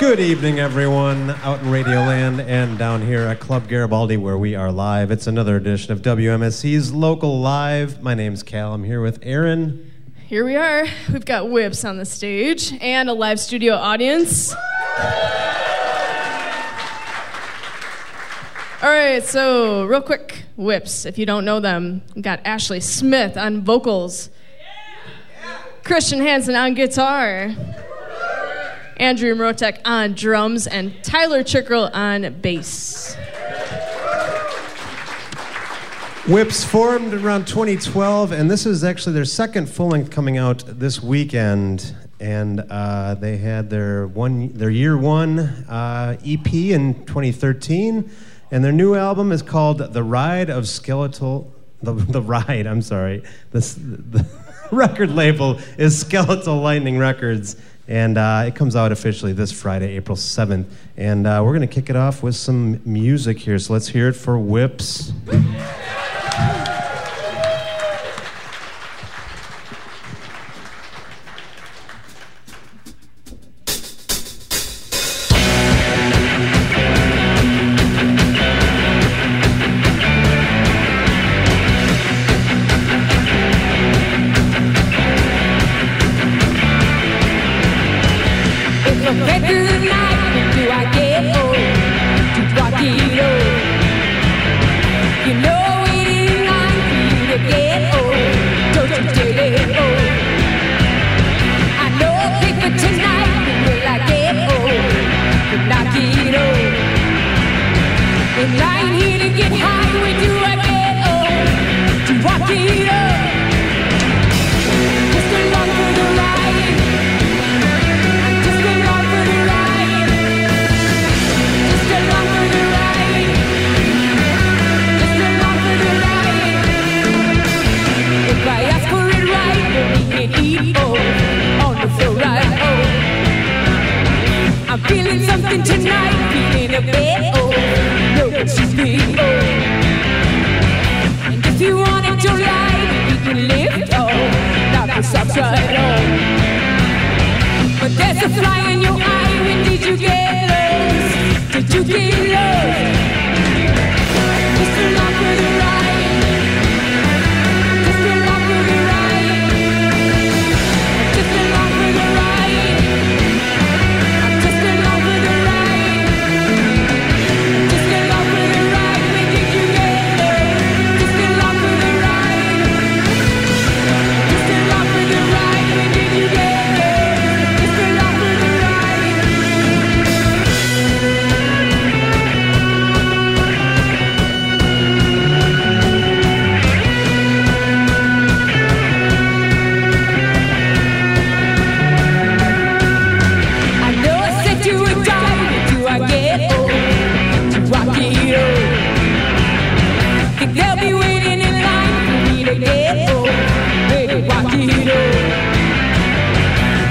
Good evening, everyone, out in Radio Land and down here at Club Garibaldi, where we are live. It's another edition of WMSE's Local Live. My name's Cal. I'm here with Aaron. Here we are. We've got Whips on the stage and a live studio audience. All right, so real quick, Whips, if you don't know them, we've got Ashley Smith on vocals, Christian Hansen on guitar. Andrew Mrotek on drums, and Tyler Chickrell on bass. Whips formed around 2012, and this is actually their second full length coming out this weekend. And uh, they had their one, their year one uh, EP in 2013, and their new album is called "The Ride of Skeletal." The, the ride, I'm sorry. The record label is Skeletal Lightning Records and uh, it comes out officially this Friday, April 7th. And uh, we're going to kick it off with some music here. So let's hear it for Whips.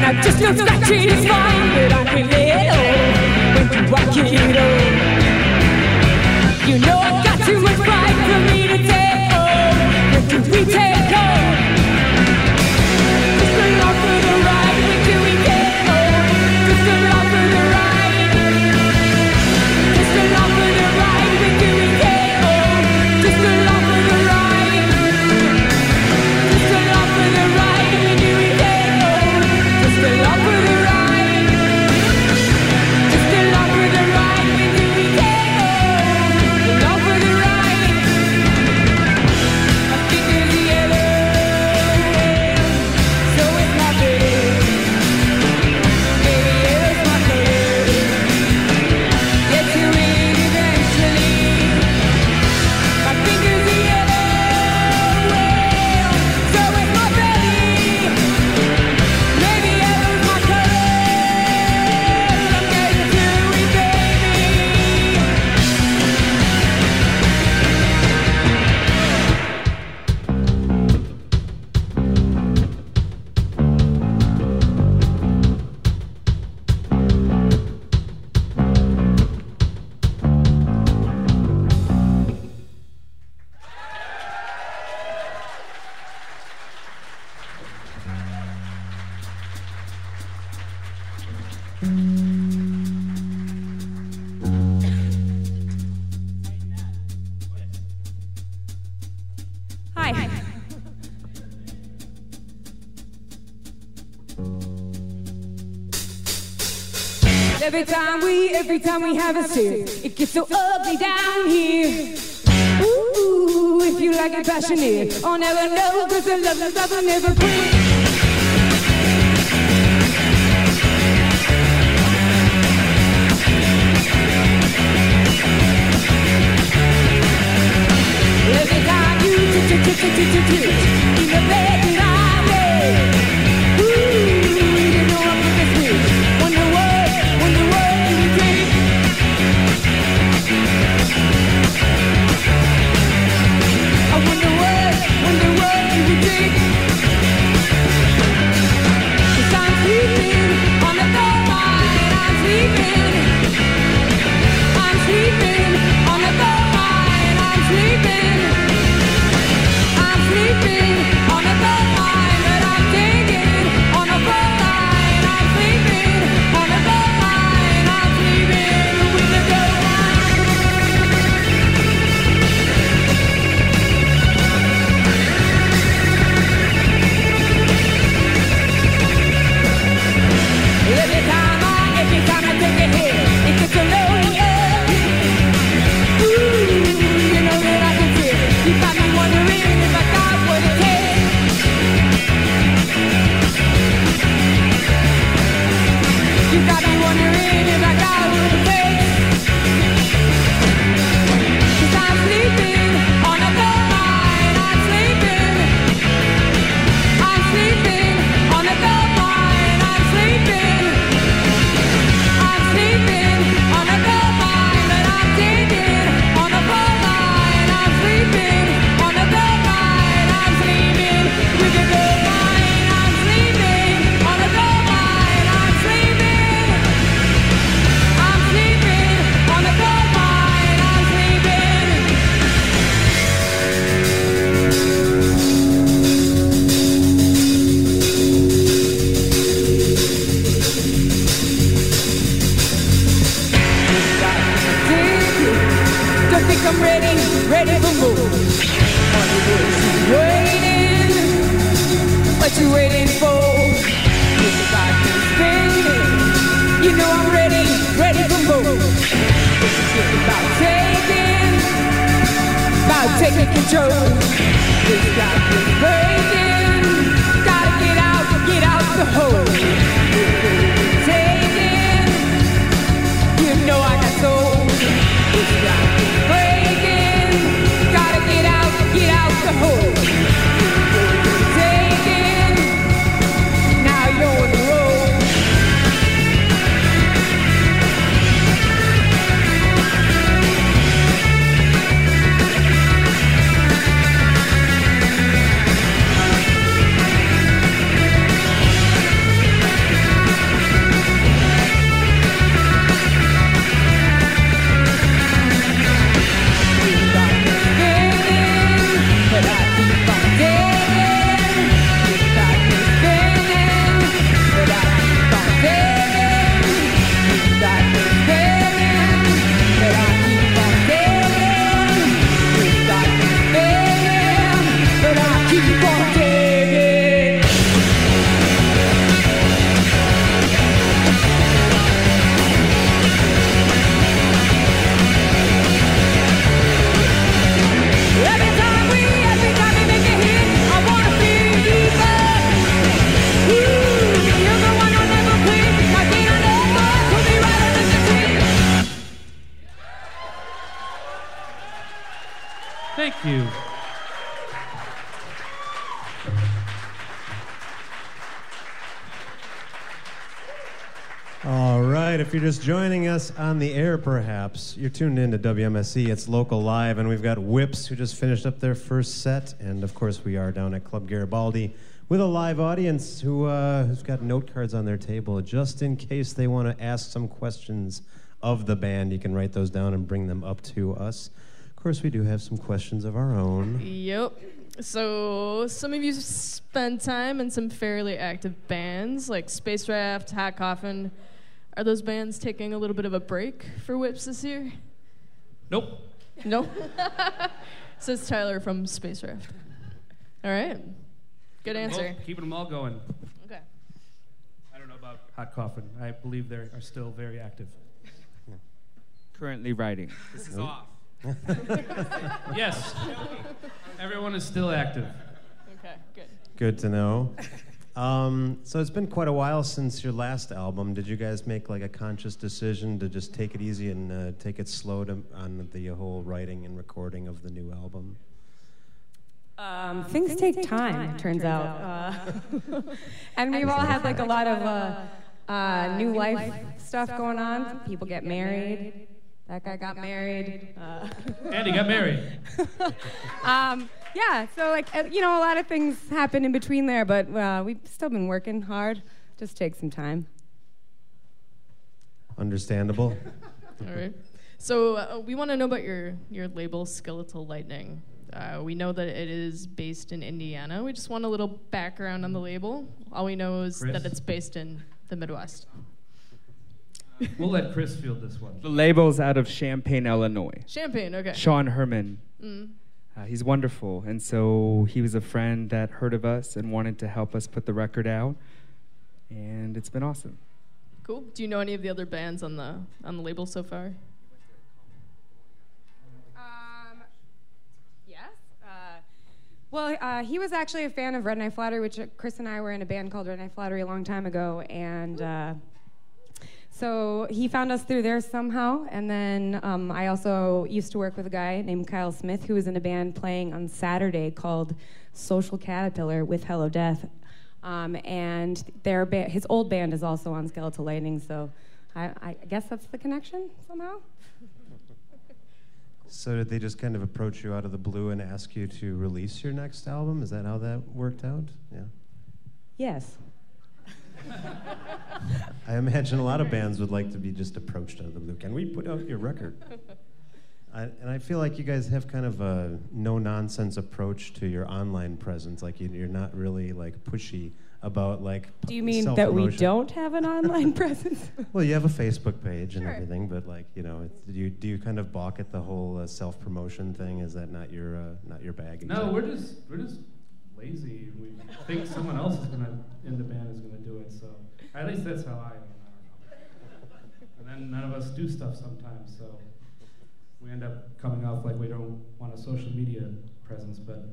I just don't scratch it, it's fine, but I can lay it on when you walk it on. You know I've got too much pride for me to take on when you retail. Every time we, every time we have a sip, it gets so ugly down here. Ooh, if you like it passionate, I'll never know, cause the love is love will never quit. Every time you touch, touch, touch, touch, touch, touch, in the bed you're just joining us on the air, perhaps, you're tuned in to WMSE. It's local live, and we've got Whips who just finished up their first set. And of course, we are down at Club Garibaldi with a live audience who, uh, who's got note cards on their table just in case they want to ask some questions of the band. You can write those down and bring them up to us. Of course, we do have some questions of our own. Yep. So some of you spend time in some fairly active bands like Space Raft, Hot Coffin. Are those bands taking a little bit of a break for Whips this year? Nope. No. Says Tyler from Space Raft. All right. Good answer. Well, keeping them all going. Okay. I don't know about Hot Coffin. I believe they are still very active. Currently writing. This is off. Yes, everyone is still active. Okay, good. Good to know. Um, so it's been quite a while since your last album. Did you guys make like a conscious decision to just take it easy and uh, take it slow to, on the whole writing and recording of the new album? Um, things, take, time, it turns out. Uh, and we've all had like a lot of uh, uh, new life stuff going on. People get married. That guy got married. Uh, Andy got married. um, yeah, so like uh, you know, a lot of things happen in between there, but uh, we've still been working hard. Just take some time. Understandable. All right. So uh, we want to know about your your label, Skeletal Lightning. Uh, we know that it is based in Indiana. We just want a little background on the label. All we know is Chris? that it's based in the Midwest. We'll let Chris field this one. The label's out of Champaign, Illinois. Champaign, okay. Sean Herman. Mm. Uh, he's wonderful. And so he was a friend that heard of us and wanted to help us put the record out. And it's been awesome. Cool. Do you know any of the other bands on the on the label so far? Um, yes. Uh, well, uh, he was actually a fan of Red Knife Flattery, which uh, Chris and I were in a band called Red Knife Flattery a long time ago, and uh, so he found us through there somehow. And then um, I also used to work with a guy named Kyle Smith who was in a band playing on Saturday called Social Caterpillar with Hello Death, um, and their ba- his old band is also on Skeletal Lightning. So I, I guess that's the connection somehow. So did they just kind of approach you out of the blue and ask you to release your next album? Is that how that worked out? Yeah. Yes. I imagine a lot of bands would like to be just approached out of the blue. Can we put out your record? I, and I feel like you guys have kind of a no nonsense approach to your online presence. Like you, you're not really like pushy about like. Do you mean that we don't have an online presence? Well, you have a Facebook page and Sure. everything, but like you know, it's, do you do you kind of balk at the whole uh, self promotion thing? Is that not your uh, not your bag? No, exactly? we're just we're just lazy. We think someone else is gonna in the band is gonna do it. So at least that's how I am. I don't know. And then none of us do stuff sometimes. So we end up coming off like we don't want a social media presence, but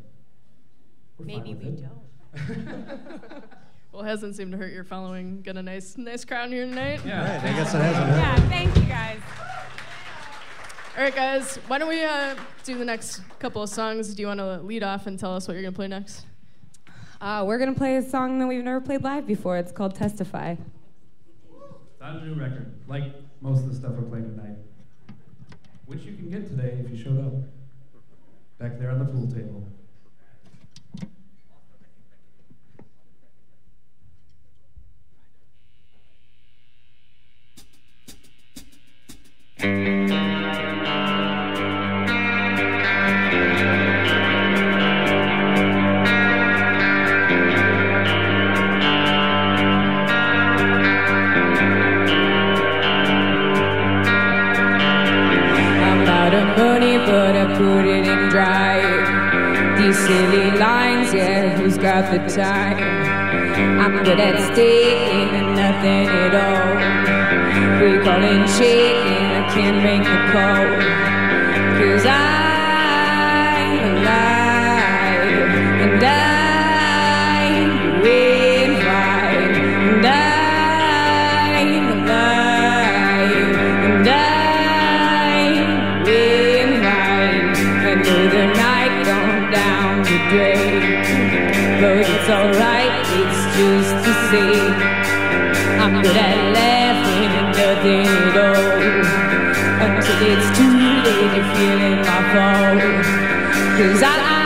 we're fine Maybe with we it. don't. Well, it hasn't seemed to hurt your following. Got a nice nice crowd here tonight. Yeah. Right, I guess it hasn't. hurt. Yeah, thank you guys. All right, guys. Why don't we uh, do the next couple of songs? Do you want to lead off and tell us what you're gonna play next? Uh, we're gonna play a song that we've never played live before. It's called "Testify." Not a new record, like most of the stuff we're playing tonight, which you can get today if you showed up. Back there on the pool table. I'm silly lines, yeah, who's got the time? I'm good at staying and nothing at all. We call in shaking, I can't make the call. Cause I'm alright, it's just to same. I'm good at laughing and nothing at all until it's too late to feeling my fall. Cause I, I'm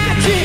Magic.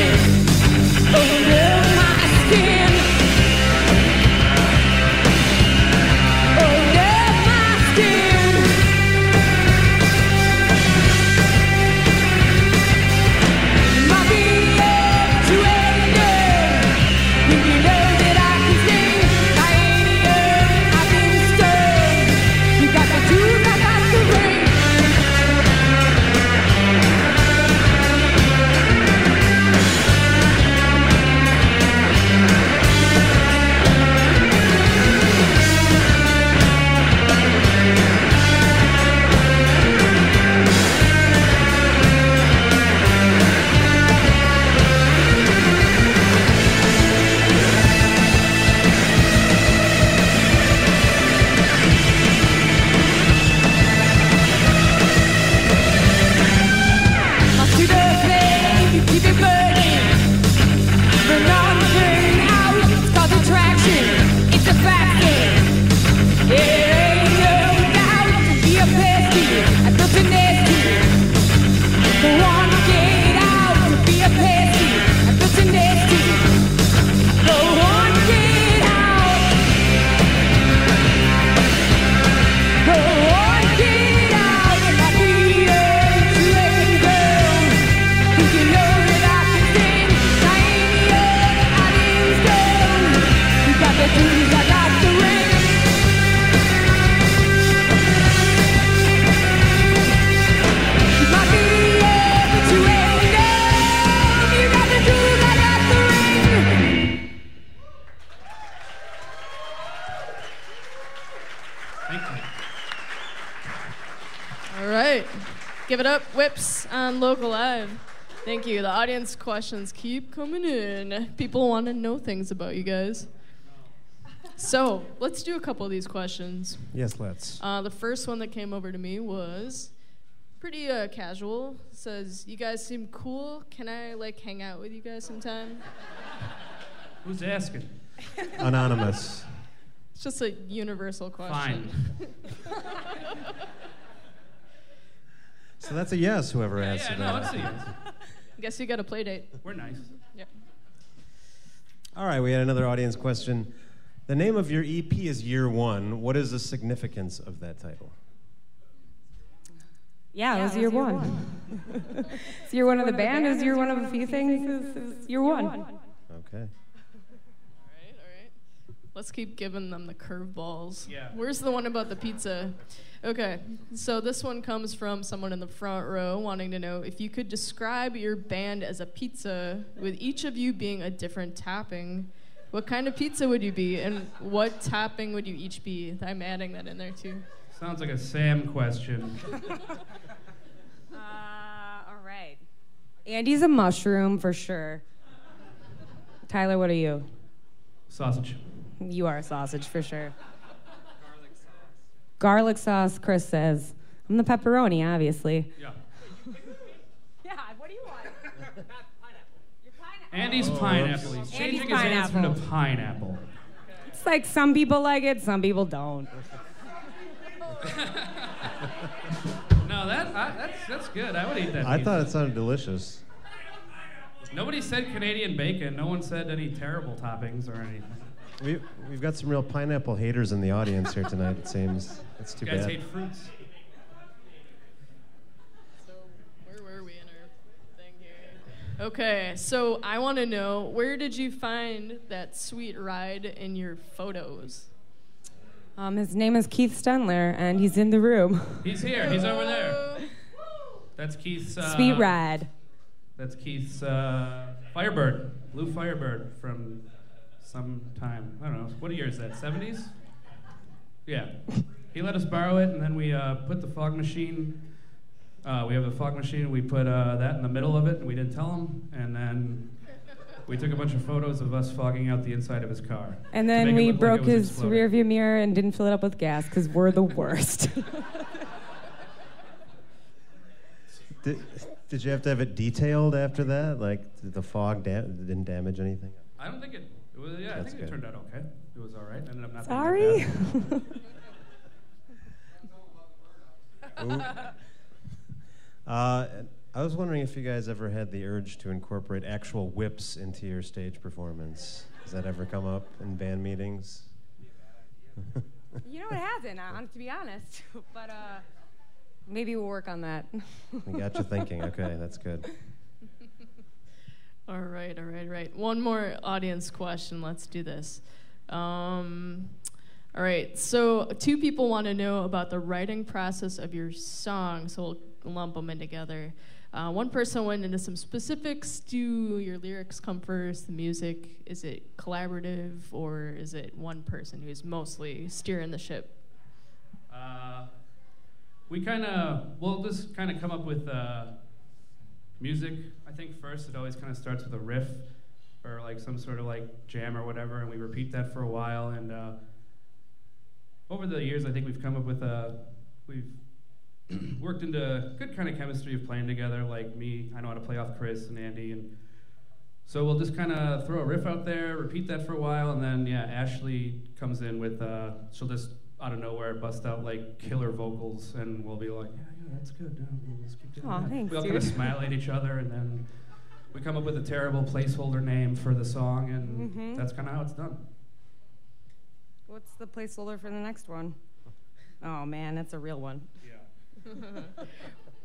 Give it up, Whips on Local Live. Thank you. The audience questions keep coming in. People want to know things about you guys. So let's do a couple of these questions. Yes, let's. Uh, the first one that came over to me was pretty uh, casual. Says, "You guys seem cool. Can I like hang out with you guys sometime?" Who's asking? Anonymous. It's just a universal question. Fine. So that's a yes, whoever Yeah, answered yeah, no, that. it's a yes. Guess you got a play date. We're nice. Yep. All right, we had another audience question. The name of your EP is Year One. What is the significance of that title? Yeah, it was year one. it's year one of the band. It was year one of a few things. It was- it was year one. Okay. All right, all right. Let's keep giving them the curveballs. Yeah. Where's the one about the pizza? Okay, so this one comes from someone in the front row wanting to know if you could describe your band as a pizza, with each of you being a different topping. What kind of pizza would you be, and what topping would you each be? I'm adding that in there too. Sounds like a Sam question. Uh, all right. Andy's a mushroom for sure. Tyler, what are you? Sausage. You are a sausage for sure. Garlic sauce, Garlic sauce, Chris says. I'm the pepperoni, obviously. Yeah. Yeah, what do you want? pineapple Andy's pineapple. He's changing his answer to pineapple. pineapple. It's like some people like it, some people don't. No, that I, that's that's good. I would eat that. I pizza. thought it sounded delicious. Nobody said Canadian bacon. No one said any terrible toppings or anything. We, we've got some real pineapple haters in the audience here tonight, it seems. That's too You guys bad. hate fruits. So, where were we in our thing here? Okay, so I want to know where did you find that sweet ride in your photos? Um, his name is Keith Stenler, and he's in the room. He's here. He's over there. That's Keith's. Uh, Sweet ride. That's Keith's uh, Firebird, blue Firebird from some time. I don't know. What year is that? 70s? Yeah. He let us borrow it, and then we uh, put the fog machine. Uh, we have a fog machine. We put uh, that in the middle of it, and we didn't tell him. And then we took a bunch of photos of us fogging out the inside of his car. And then we look like broke his exploding. rearview mirror and didn't fill it up with gas because we're the worst. Did, did you have to have it detailed after that? Like, did the fog da- didn't damage anything? I don't think it. It was, yeah, I That's think it turned out okay. It was all right. Ended up not Sorry. being that bad. Ooh. Uh, I was wondering if you guys ever had the urge to incorporate actual whips into your stage performance. Has that ever come up in band meetings? you know, it hasn't, uh, to be honest. But uh, maybe we'll work on that. We got you thinking. Okay, that's good. All right, all right, right. One more audience question. Let's do this. Um, all right, so two people want to know about the writing process of your song, so we'll lump them in together. Uh, one person went into some specifics. Do your lyrics come first? The music? Is it collaborative, or is it one person who's mostly steering the ship? Uh, we kind of, we'll just kind of come up with uh, music. I think first it always kind of starts with a riff or like some sort of like jam or whatever, and we repeat that for a while. And uh, over the years, I think we've come up with a, we've worked into good kind of chemistry of playing together. Like me, I know how to play off Chris and Andy, and so we'll just kind of throw a riff out there, repeat that for a while, and then yeah, Ashley comes in with uh, she'll just out of nowhere bust out like killer vocals, and we'll be like, yeah, that's good. Yeah, we'll just keep doing Aw, that. thanks, we all kind of dude. smile at each other, and then we come up with a terrible placeholder name for the song, and Mhm. that's kind of how it's done. What's the placeholder for the next one? Oh man, that's a real one.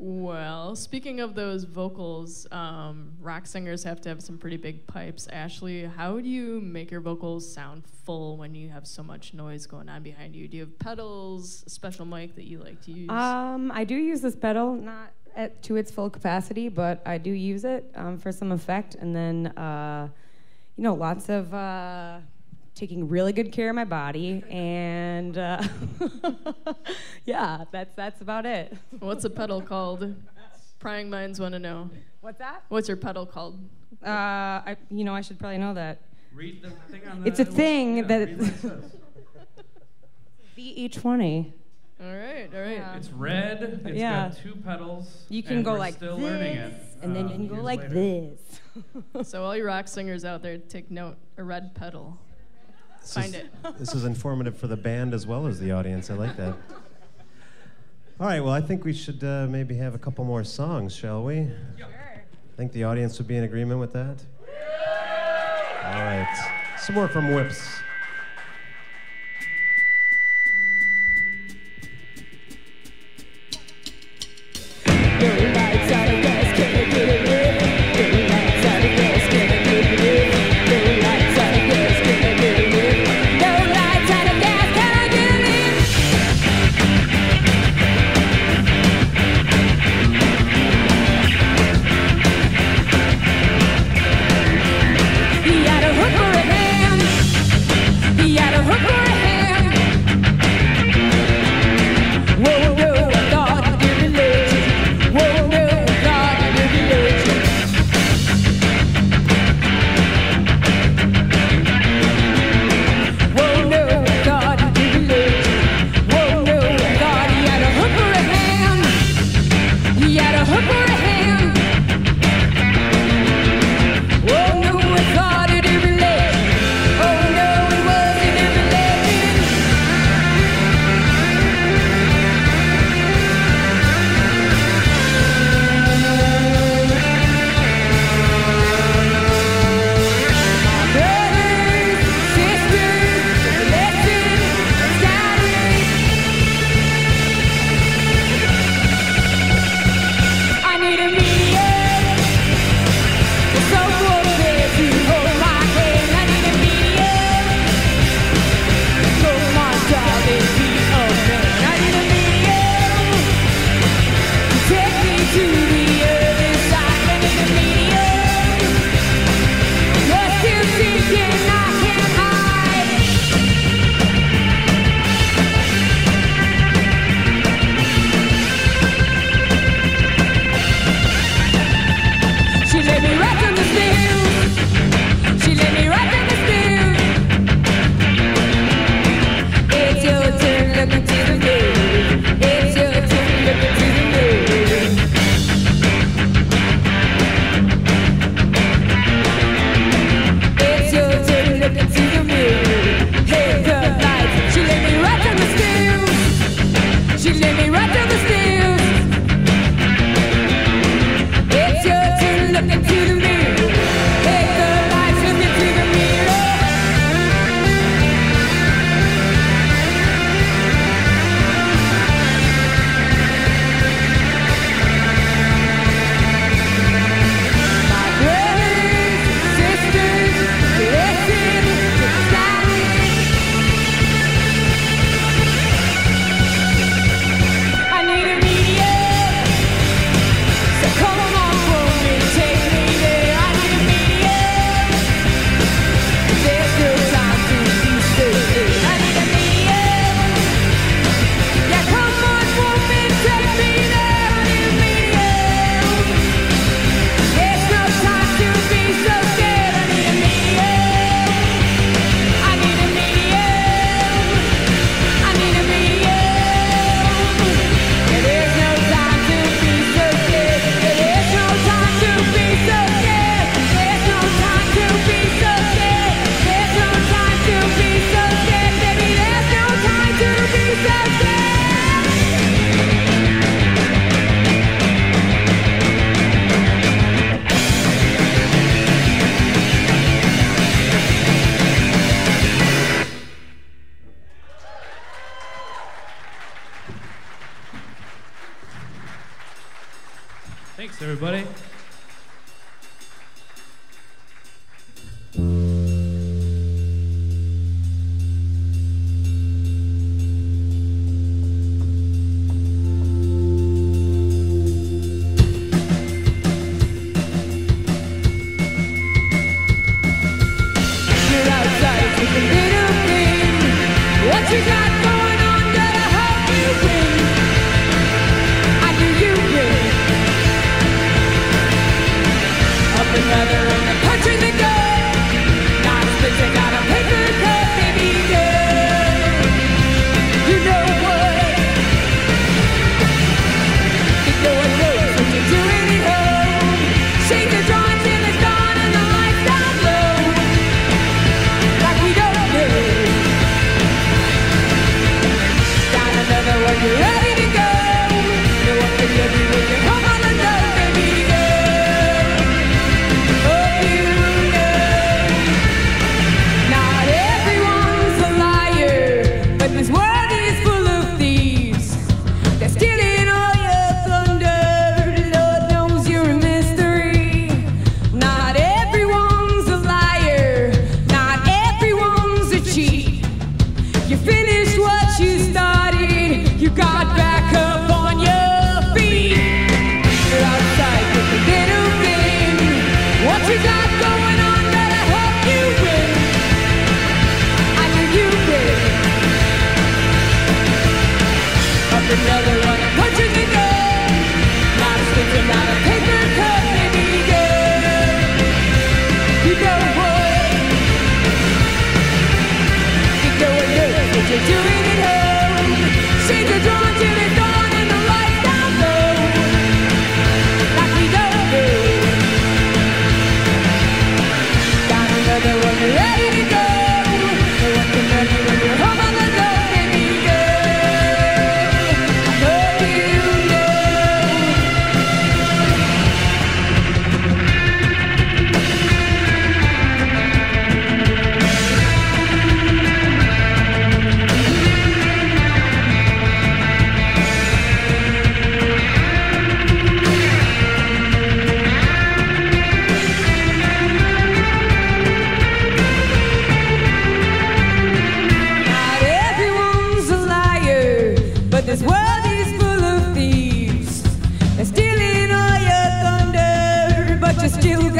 Well, speaking of those vocals, um, rock singers have to have some pretty big pipes. Ashley, how do you make your vocals sound full when you have so much noise going on behind you? Do you have pedals, a special mic that you like to use? Um, I do use this pedal, not at, to its full capacity, but I do use it um, for some effect. And then, uh, you know, lots of uh, taking really good care of my body, and uh, yeah, that's that's about it. What's a pedal called? Prying minds want to know. What's that? What's your pedal called? Uh, I, you know, I should probably know that. Read the thing on the. It's a thing yeah, that- read what it says. VE20. All right, all right. Yeah. It's red. It's Yeah. got two pedals. You can and go we're like still this, learning it. and then uh, you can go like later. this. So all you rock singers out there, take note. A red pedal. This Find is- it. This is informative for the band as well as the audience. I like that. All right, well, I think we should uh, maybe have a couple more songs, shall we? I think the audience would be in agreement with that. All right, some more from Whips.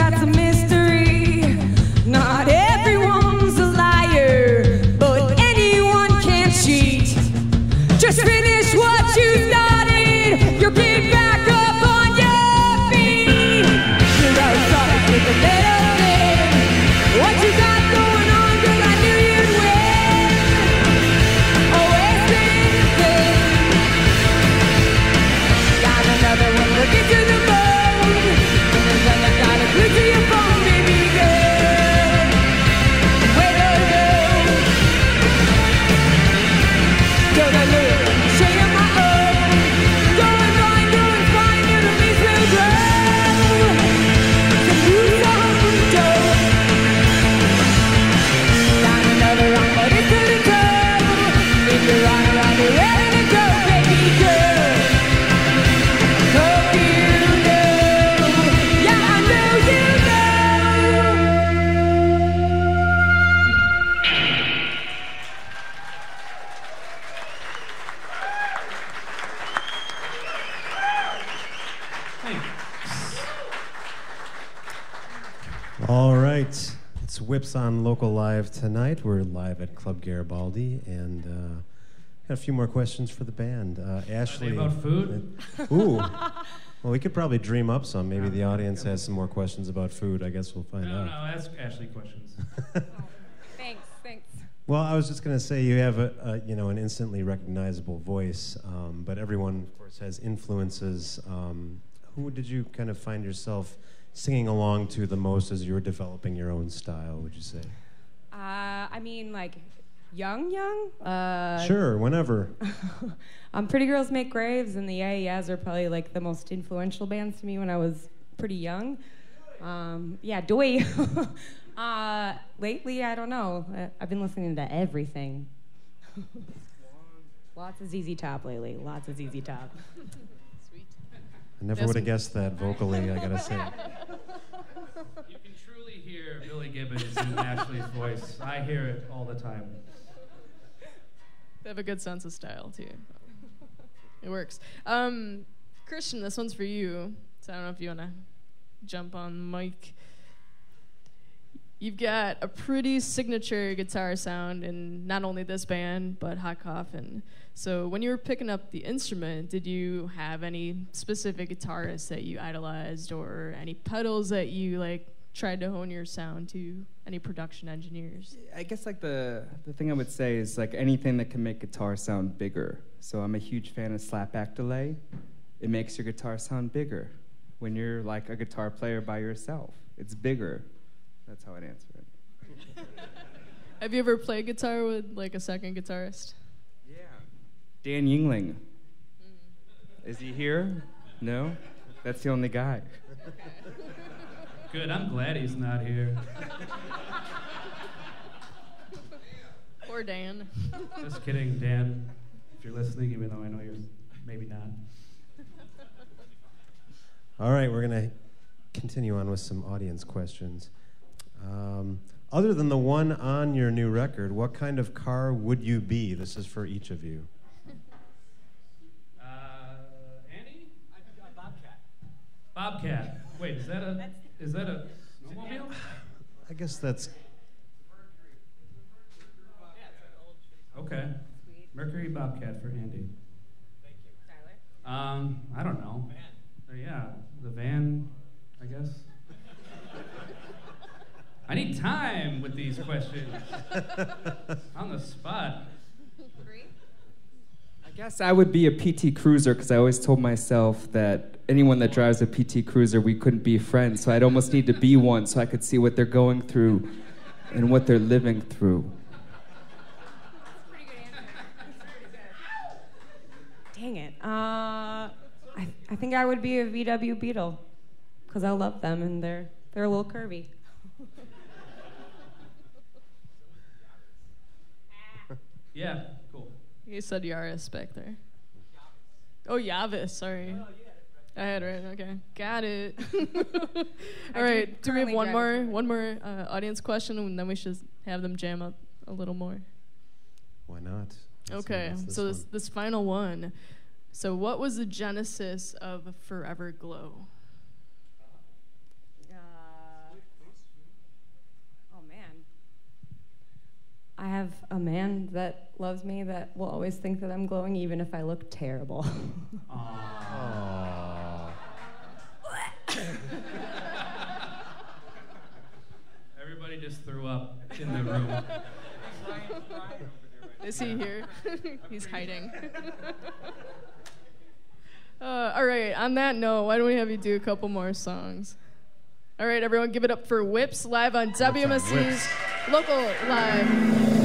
Got some on Local Live tonight. We're live at Club Garibaldi and uh, got a few more questions for the band. Uh, Ashley. about food? Ooh. well, we could probably dream up some. Maybe yeah, the audience has some more questions about food. I guess we'll find no, out. No, no, ask Ashley questions. oh, thanks, thanks. Well, I was just going to say you have a, a, you know an instantly recognizable voice, um, but everyone of course has influences. Um, who did you kind of find yourself? Singing along to the most as you're developing your own style? Would you say? Uh, I mean, like, young, young? Uh, sure, whenever. um, Pretty Girls Make Graves and the Yeahs are probably like the most influential bands to me when I was pretty young. Um, yeah, Doi. uh, lately, I don't know. Uh, I've been listening to everything. Lots of ZZ Top lately. Lots of ZZ Top. I never would have guessed that vocally. I gotta say. You can truly hear Billy Gibbons in Ashley's voice. I hear it all the time. They have a good sense of style too. It works. Um, Christian, this one's for you. So I don't know if you want to jump on mic. You've got a pretty signature guitar sound in not only this band but Hot Coffin. So when you were picking up the instrument, did you have any specific guitarists that you idolized, or any pedals that you like tried to hone your sound to? Any production engineers? I guess like the the thing I would say is like anything that can make guitar sound bigger. So I'm a huge fan of slapback delay. It makes your guitar sound bigger when you're like a guitar player by yourself. It's bigger. That's how I'd answer it. Have you ever played guitar with like a second guitarist? Yeah. Dan Yingling. Mm-hmm. Is he here? No? That's the only guy. Good, I'm glad he's not here. Poor Dan. Just kidding, Dan. If you're listening, even though I know you're maybe not. All right, we're gonna continue on with some audience questions. Um, other than the one on your new record, what kind of car would you be? This is for each of you. Uh, Andy? I, I, Bobcat. Bobcat. Wait, is that a is that a Snowmobile? I guess that's Okay. Mercury Bobcat for Andy. Thank you. Tyler? Um, I don't know. Uh, yeah, the van, I guess. I need time with these questions. On the spot. I guess I would be a PT Cruiser because I always told myself that anyone that drives a PT Cruiser, we couldn't be friends. So I'd almost need to be one so I could see what they're going through and what they're living through. That's a pretty good answer. Dang it. Uh, I, I think I would be a VW Beetle because I love them and they're they're a little curvy. Yeah, cool. You said Yaris back there. Oh, Yavis, sorry. I had it right. Okay, got it. All right. Do we have one more one more uh, audience question, and then we should have them jam up a little more. why not? Let's Okay. what's So this one. this final one. So what was the genesis of Forever Glow? Uh, oh man. I have a man that loves me that will always think that I'm glowing even if I look terrible. Aw. Everybody just threw up in the room. Is he here? He's hiding. uh, all right. On that note, why don't we have you do a couple more songs? All right, everyone, give it up for Whips live on WMSE's Whips. Local live.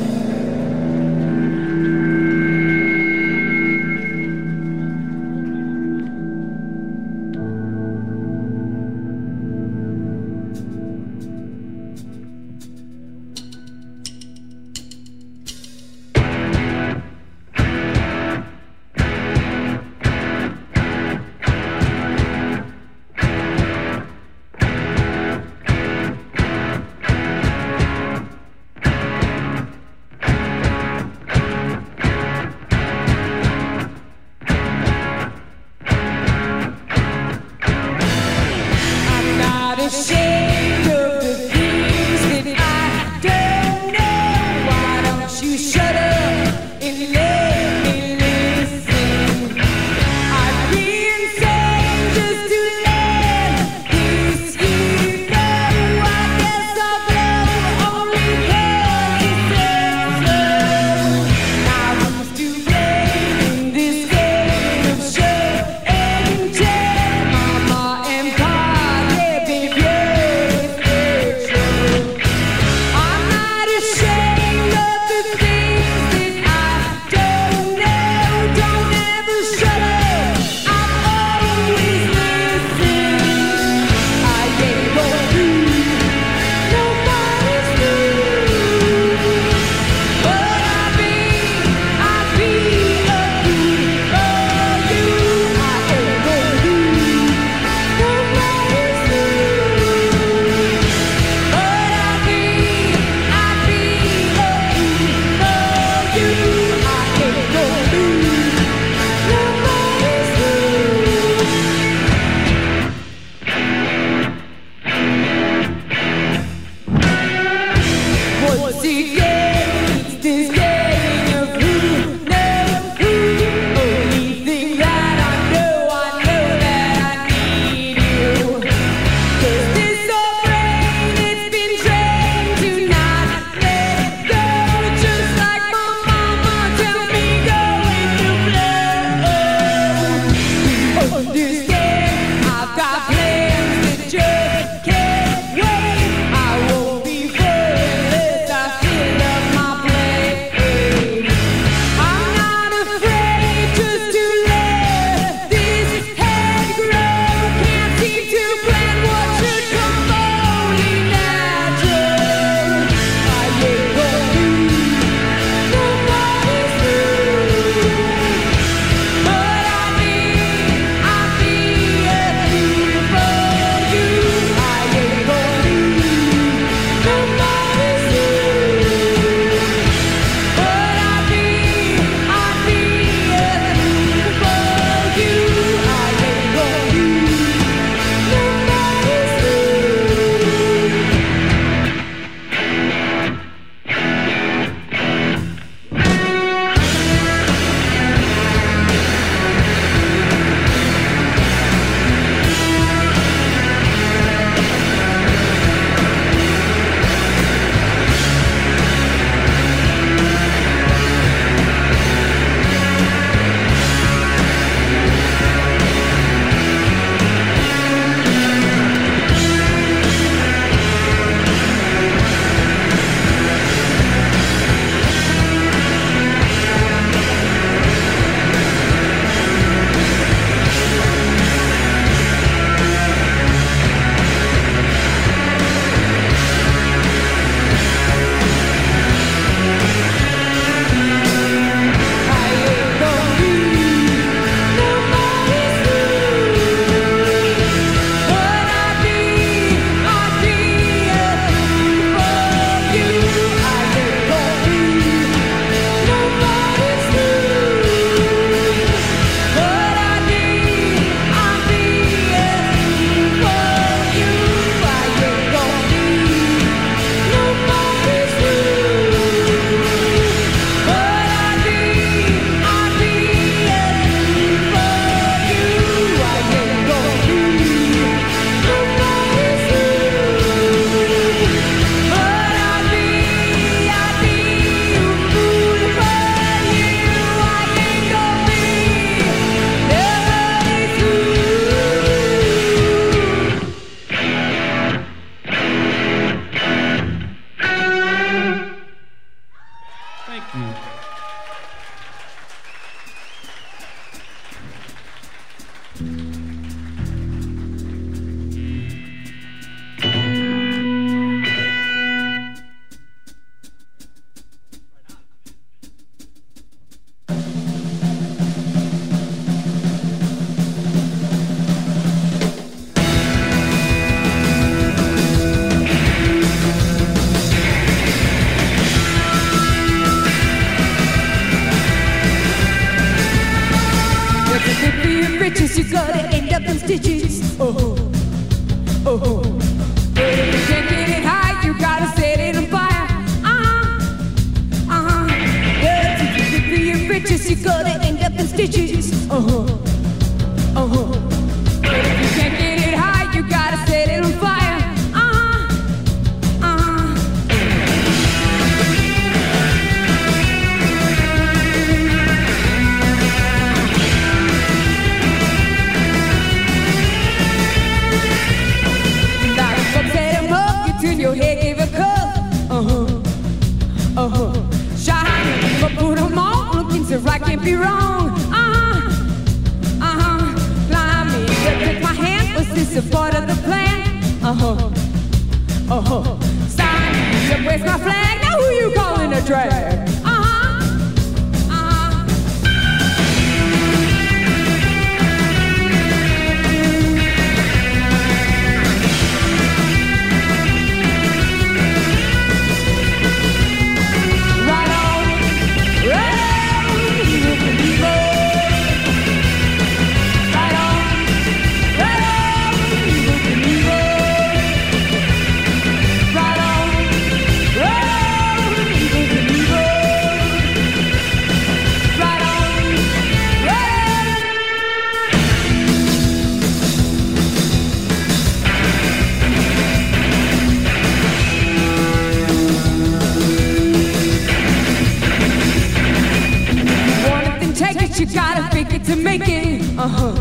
To make it. Uh huh.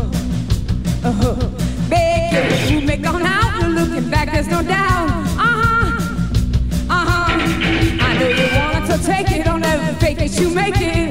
Uh huh. It. You make on out. No looking back. There's no doubt. Uh huh. Uh huh. I know you want it, so take it. Don't ever fake it. You make it.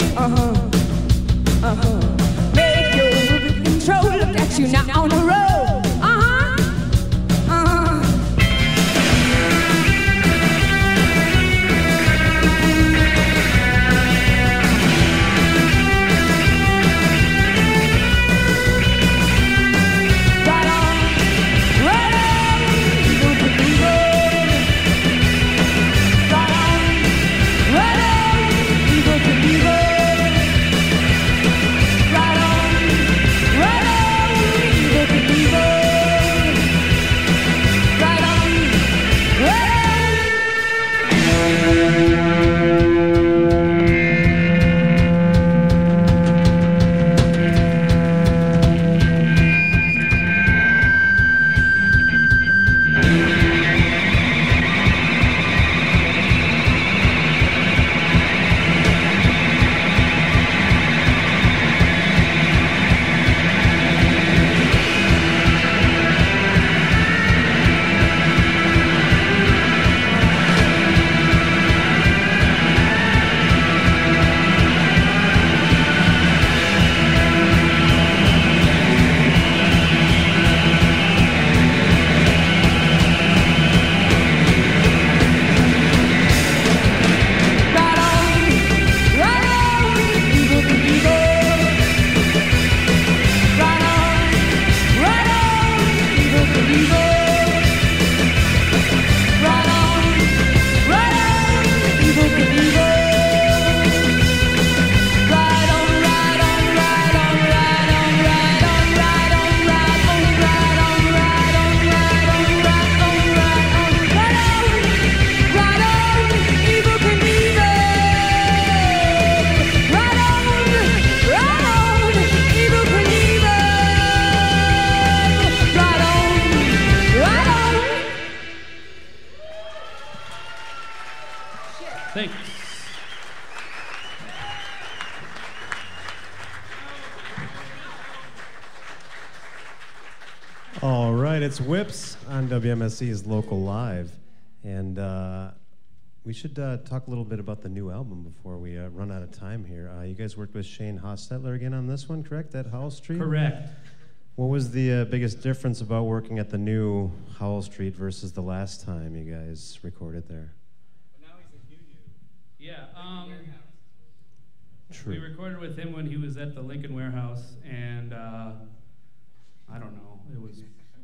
Whips is Local Live. And uh, we should uh, talk a little bit about the new album before we uh, run out of time here. Uh, you guys worked with Shane Hochstetler again on this one, correct? At Howl Street? Correct. What was the uh, biggest difference about working at the new Howl Street versus the last time you guys recorded there? Well, now he's a new, new. Yeah. Um, True. We recorded with him when he was at the Lincoln Warehouse, and uh, I don't know, it was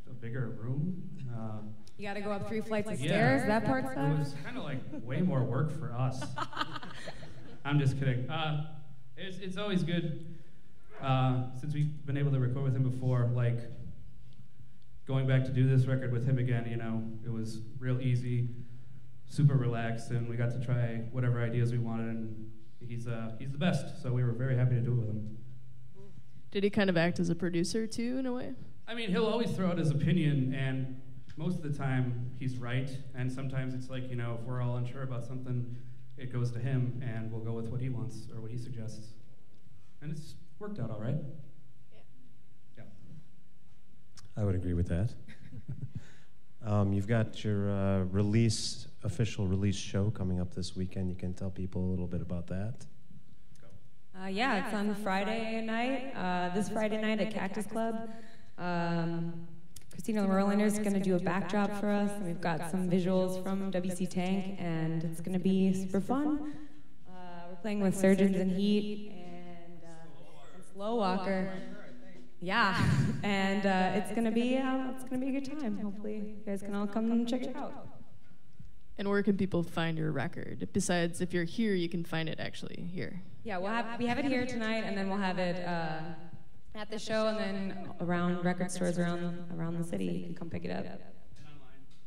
a bigger room. Uh, You gotta go up three flights of Yeah. stairs. That part It was kind of like way more work for us. I'm just kidding. Uh, it's, it's always good uh, since we've been able to record with him before. Like going back to do this record with him again, you know, it was real easy, super relaxed, and we got to try whatever ideas we wanted. And he's uh, he's the best, so we were very happy to do it with him. Did he kind of act as a producer too, in a way? I mean, he'll always throw out his opinion, and most of the time he's right. And sometimes it's like, you know, if we're all unsure about something, it goes to him, and we'll go with what he wants or what he suggests. And it's worked out all right. Yeah. Yeah. I would agree with that. um, you've got your uh, release, official release show coming up this weekend. You can tell people a little bit about that. Uh, Uh, yeah, it's on Friday night. Uh, this Friday night at Cactus Club. Um, Christina Merliner is going to do a backdrop for us. And we've got some visuals from WC Tank, and it's going to be super fun. Uh, we're playing with Surgeons in Heat and, uh, and Slow Walker. Yeah, and uh, it's gonna be uh, it's gonna be a good time. Hopefully, you guys can all come and check it out. And where can people find your record? Besides, if you're here, you can find it actually here. Yeah, we'll have we have it here tonight, and then we'll have it uh, at the show, and then around record stores around around the city. You can come pick it up.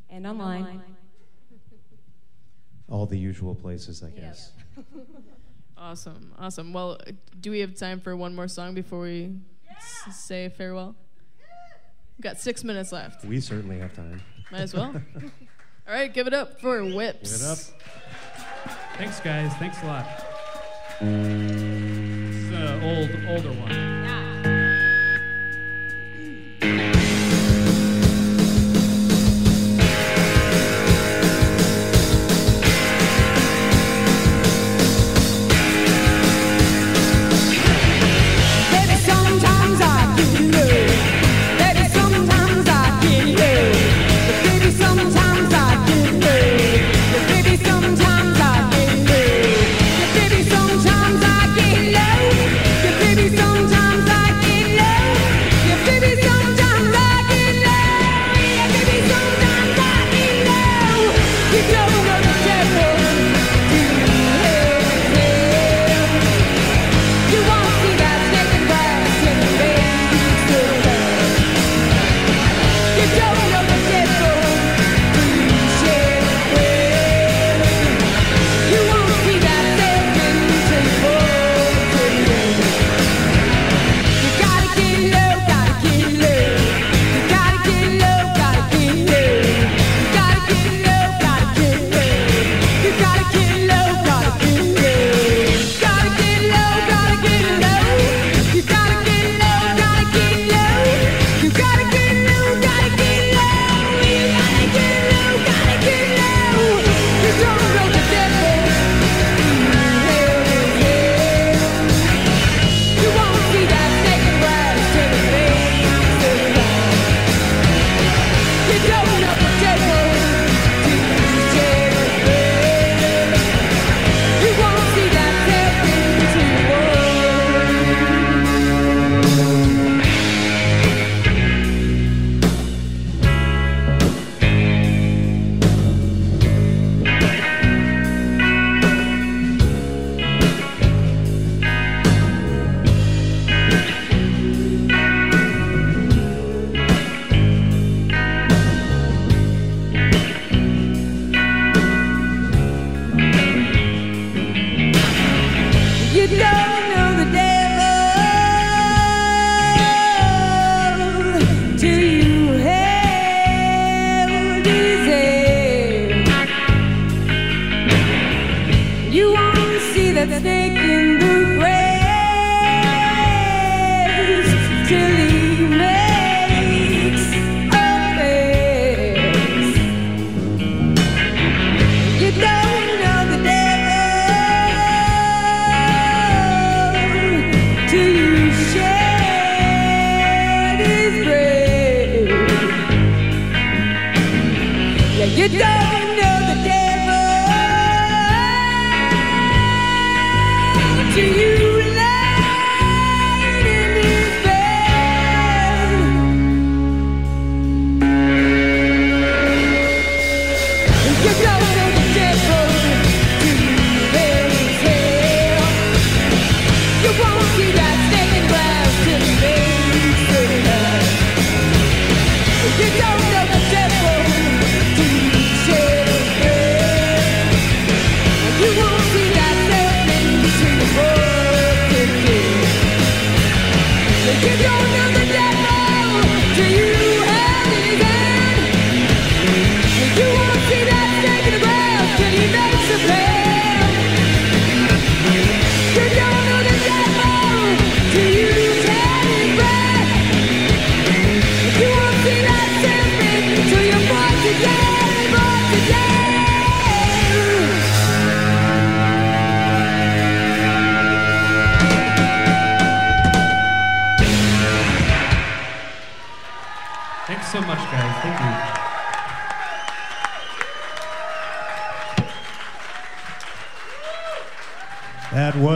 And online. All the usual places, I guess. Awesome, awesome. Well, uh, do we have time for one more song before we s- say farewell? We've got six minutes left. We certainly have time. Might as well. All right, give it up for Whips. Give it up. Thanks, guys. Thanks a lot. This is an old, older one. Thank you.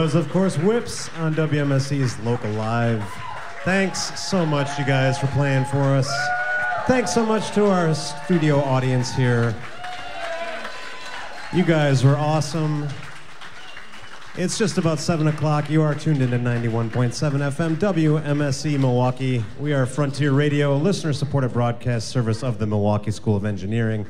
Was, of course, Whips on WMSE's Local Live. Thanks so much, you guys, for playing for us. Thanks so much to our studio audience here. You guys were awesome. It's just about 7 o'clock. You are tuned into 91.7 FM WMSC Milwaukee. We are Frontier Radio, a listener supported broadcast service of the Milwaukee School of Engineering.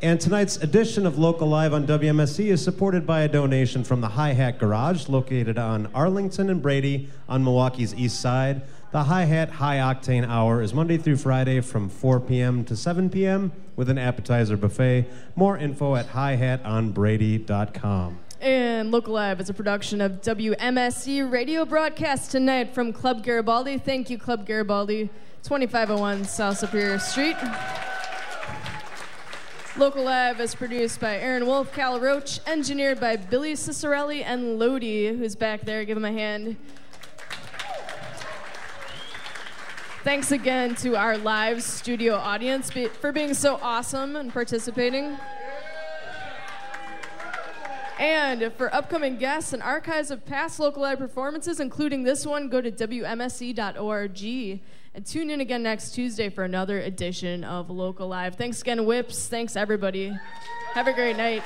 And tonight's edition of Local Live on WMSE is supported by a donation from the Hi Hat Garage, located on Arlington and Brady on Milwaukee's east side. The Hi Hat High Octane Hour is Monday through Friday from 4 p.m. to 7 p.m. with an appetizer buffet. More info at hihatonbrady.com. And Local Live is a production of WMSE radio broadcast tonight from Club Garibaldi. Thank you, Club Garibaldi, 2501 South Superior Street. Local Live is produced by Aaron Wolf, Cal Roach, engineered by Billy Cicerelli and Lodi, who's back there. Give him a hand. Thanks again to our live studio audience for being so awesome and participating. And for upcoming guests and archives of past local live performances, including this one, go to WMSE.org and tune in again next Tuesday for another edition of Local Live. Thanks again, Whips. Thanks, everybody. Have a great night.